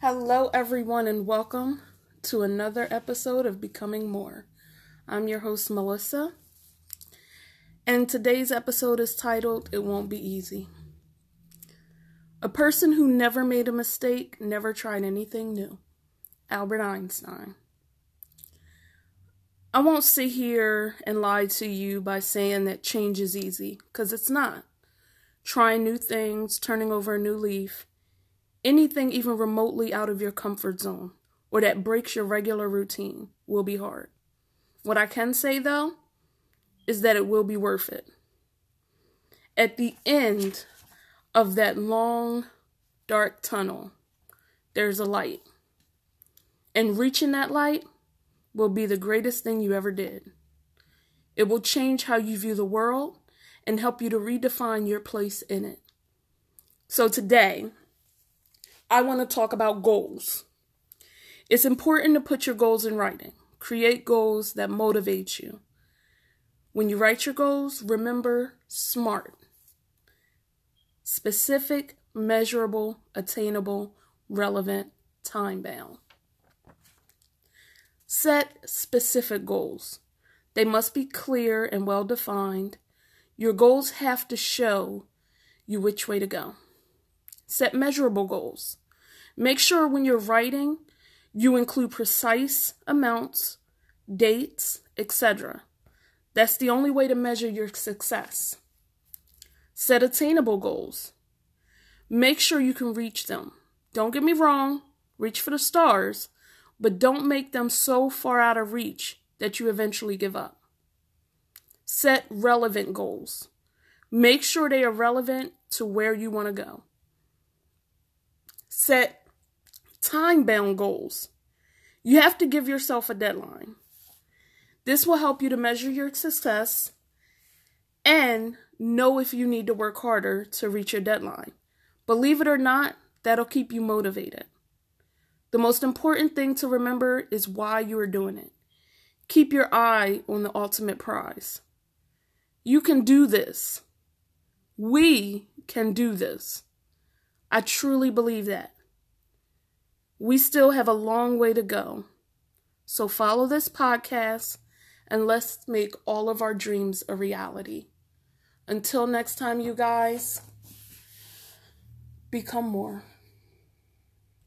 Hello, everyone, and welcome to another episode of Becoming More. I'm your host, Melissa, and today's episode is titled It Won't Be Easy. A person who never made a mistake never tried anything new. Albert Einstein. I won't sit here and lie to you by saying that change is easy, because it's not. Trying new things, turning over a new leaf, anything even remotely out of your comfort zone or that breaks your regular routine will be hard. What I can say though is that it will be worth it. At the end of that long, dark tunnel, there's a light. And reaching that light will be the greatest thing you ever did. It will change how you view the world and help you to redefine your place in it. So today, I want to talk about goals. It's important to put your goals in writing. Create goals that motivate you. When you write your goals, remember SMART. Specific, measurable, attainable, relevant, time bound. Set specific goals. They must be clear and well defined. Your goals have to show you which way to go. Set measurable goals. Make sure when you're writing, you include precise amounts, dates, etc. That's the only way to measure your success. Set attainable goals. Make sure you can reach them. Don't get me wrong, reach for the stars, but don't make them so far out of reach that you eventually give up. Set relevant goals. Make sure they are relevant to where you want to go. Set time bound goals. You have to give yourself a deadline. This will help you to measure your success and know if you need to work harder to reach your deadline. Believe it or not, that'll keep you motivated. The most important thing to remember is why you are doing it. Keep your eye on the ultimate prize. You can do this. We can do this. I truly believe that. We still have a long way to go. So follow this podcast and let's make all of our dreams a reality. Until next time, you guys, become more.